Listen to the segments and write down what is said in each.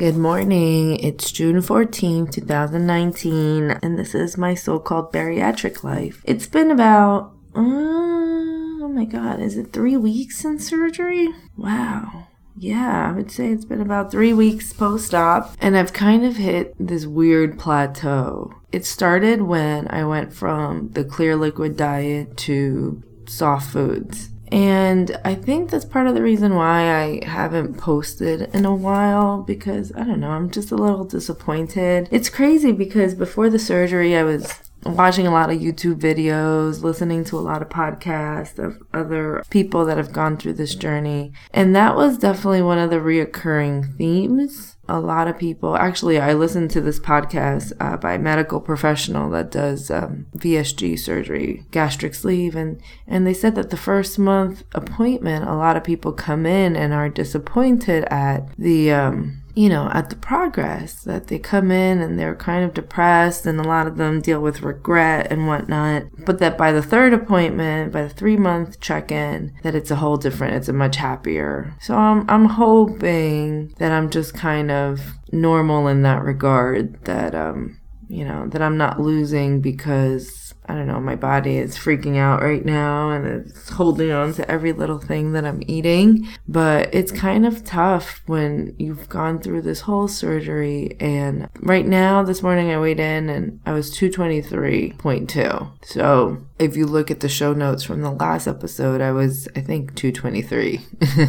Good morning. It's June 14th, 2019, and this is my so called bariatric life. It's been about, uh, oh my god, is it three weeks since surgery? Wow. Yeah, I would say it's been about three weeks post op, and I've kind of hit this weird plateau. It started when I went from the clear liquid diet to soft foods. And I think that's part of the reason why I haven't posted in a while because I don't know, I'm just a little disappointed. It's crazy because before the surgery, I was watching a lot of YouTube videos, listening to a lot of podcasts of other people that have gone through this journey. And that was definitely one of the reoccurring themes a lot of people actually i listened to this podcast uh, by a medical professional that does um, vsg surgery gastric sleeve and and they said that the first month appointment a lot of people come in and are disappointed at the um, you know, at the progress that they come in and they're kind of depressed and a lot of them deal with regret and whatnot. But that by the third appointment, by the three month check in, that it's a whole different, it's a much happier. So I'm, I'm hoping that I'm just kind of normal in that regard, that, um, you know, that I'm not losing because I don't know, my body is freaking out right now and it's holding on to every little thing that I'm eating. But it's kind of tough when you've gone through this whole surgery. And right now, this morning I weighed in and I was 223.2. So if you look at the show notes from the last episode, I was, I think, 223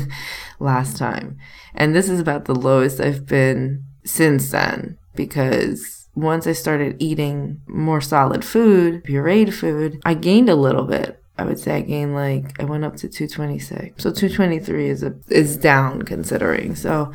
last time. And this is about the lowest I've been since then because once I started eating more solid food, pureed food, I gained a little bit. I would say I gained like I went up to 226. So 223 is a is down considering. So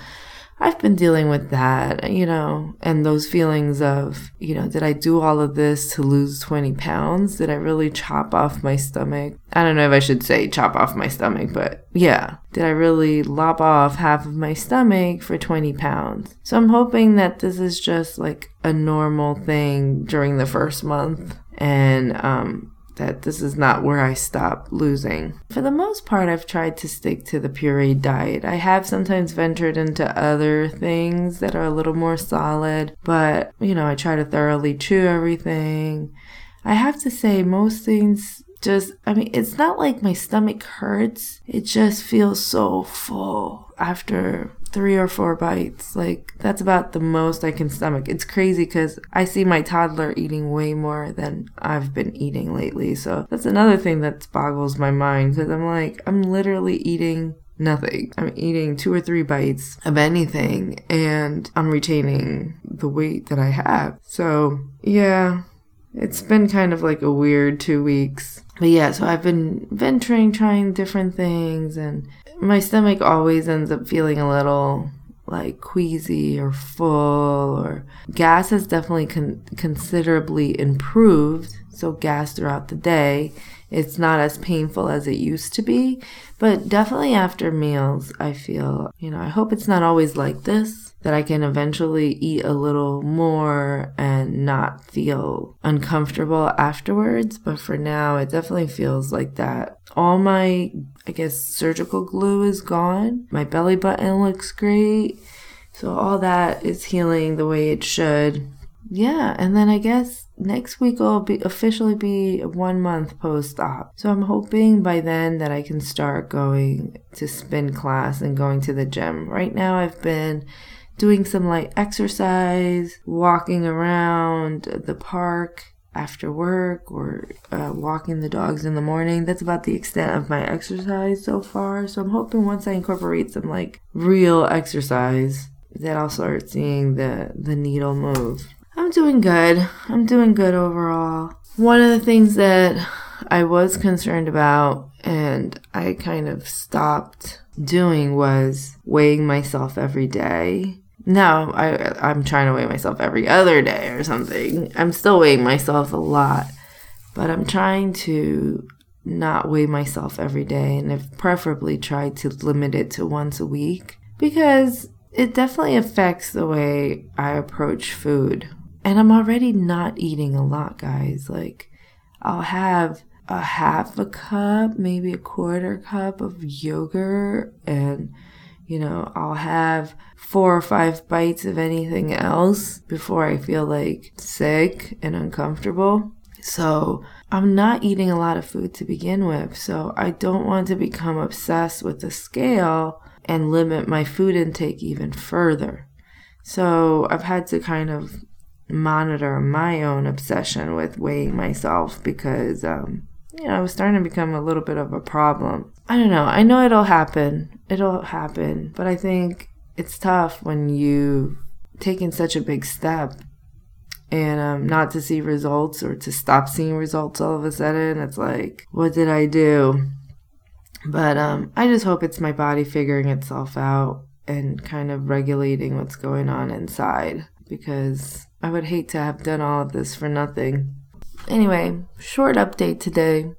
I've been dealing with that, you know, and those feelings of, you know, did I do all of this to lose 20 pounds? Did I really chop off my stomach? I don't know if I should say chop off my stomach, but yeah. Did I really lop off half of my stomach for 20 pounds? So I'm hoping that this is just like a normal thing during the first month. And, um, that this is not where I stop losing. For the most part, I've tried to stick to the pureed diet. I have sometimes ventured into other things that are a little more solid, but you know, I try to thoroughly chew everything. I have to say, most things just, I mean, it's not like my stomach hurts, it just feels so full after three or four bites. Like, that's about the most I can stomach. It's crazy because I see my toddler eating way more than I've been eating lately. So that's another thing that boggles my mind because I'm like, I'm literally eating nothing. I'm eating two or three bites of anything and I'm retaining the weight that I have. So, yeah, it's been kind of like a weird two weeks. But yeah, so I've been venturing, trying different things, and my stomach always ends up feeling a little like queasy or full or gas has definitely con- considerably improved so gas throughout the day it's not as painful as it used to be but definitely after meals i feel you know i hope it's not always like this that I can eventually eat a little more and not feel uncomfortable afterwards. But for now, it definitely feels like that. All my, I guess, surgical glue is gone. My belly button looks great. So all that is healing the way it should. Yeah, and then I guess next week will be officially be one month post op. So I'm hoping by then that I can start going to spin class and going to the gym. Right now I've been doing some light exercise, walking around the park after work or uh, walking the dogs in the morning. That's about the extent of my exercise so far. So I'm hoping once I incorporate some like real exercise that I'll start seeing the the needle move. I'm doing good. I'm doing good overall. One of the things that I was concerned about and I kind of stopped doing was weighing myself every day Now I I'm trying to weigh myself every other day or something. I'm still weighing myself a lot, but I'm trying to not weigh myself every day and I've preferably tried to limit it to once a week because it definitely affects the way I approach food. And I'm already not eating a lot, guys. Like I'll have a half a cup, maybe a quarter cup of yogurt and You know, I'll have four or five bites of anything else before I feel like sick and uncomfortable. So I'm not eating a lot of food to begin with. So I don't want to become obsessed with the scale and limit my food intake even further. So I've had to kind of monitor my own obsession with weighing myself because, um, you know, it was starting to become a little bit of a problem. I don't know. I know it'll happen. It'll happen. But I think it's tough when you've taken such a big step and um, not to see results or to stop seeing results all of a sudden. It's like, what did I do? But um, I just hope it's my body figuring itself out and kind of regulating what's going on inside because I would hate to have done all of this for nothing. Anyway, short update today.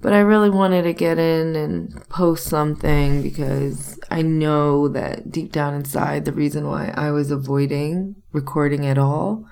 But I really wanted to get in and post something because I know that deep down inside, the reason why I was avoiding recording at all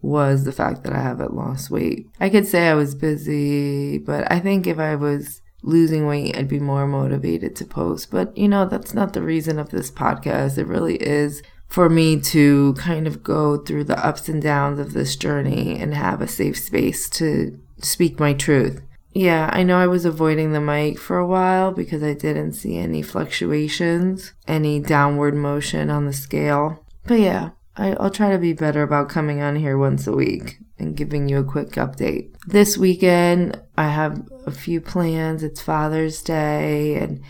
was the fact that I haven't lost weight. I could say I was busy, but I think if I was losing weight, I'd be more motivated to post. But you know, that's not the reason of this podcast. It really is for me to kind of go through the ups and downs of this journey and have a safe space to speak my truth. Yeah, I know I was avoiding the mic for a while because I didn't see any fluctuations, any downward motion on the scale. But yeah, I, will try to be better about coming on here once a week and giving you a quick update. This weekend, I have a few plans. It's Father's Day, and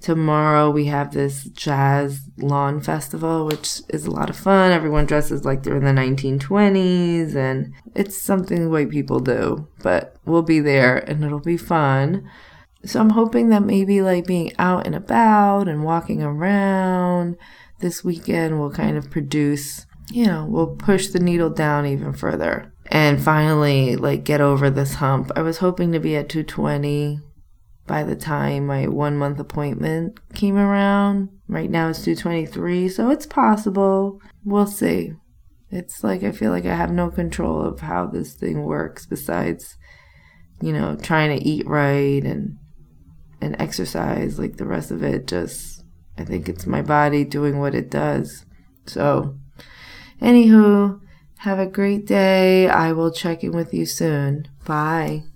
tomorrow we have this jazz lawn festival, which is a lot of fun. Everyone dresses like they're in the 1920s, and it's something white people do, but we'll be there and it'll be fun. So I'm hoping that maybe like being out and about and walking around this weekend will kind of produce, you know, will push the needle down even further and finally like get over this hump. I was hoping to be at 220 by the time my one month appointment came around. Right now it's 223, so it's possible. We'll see. It's like I feel like I have no control of how this thing works besides, you know, trying to eat right and and exercise. Like the rest of it just I think it's my body doing what it does. So anywho, have a great day. I will check in with you soon. Bye.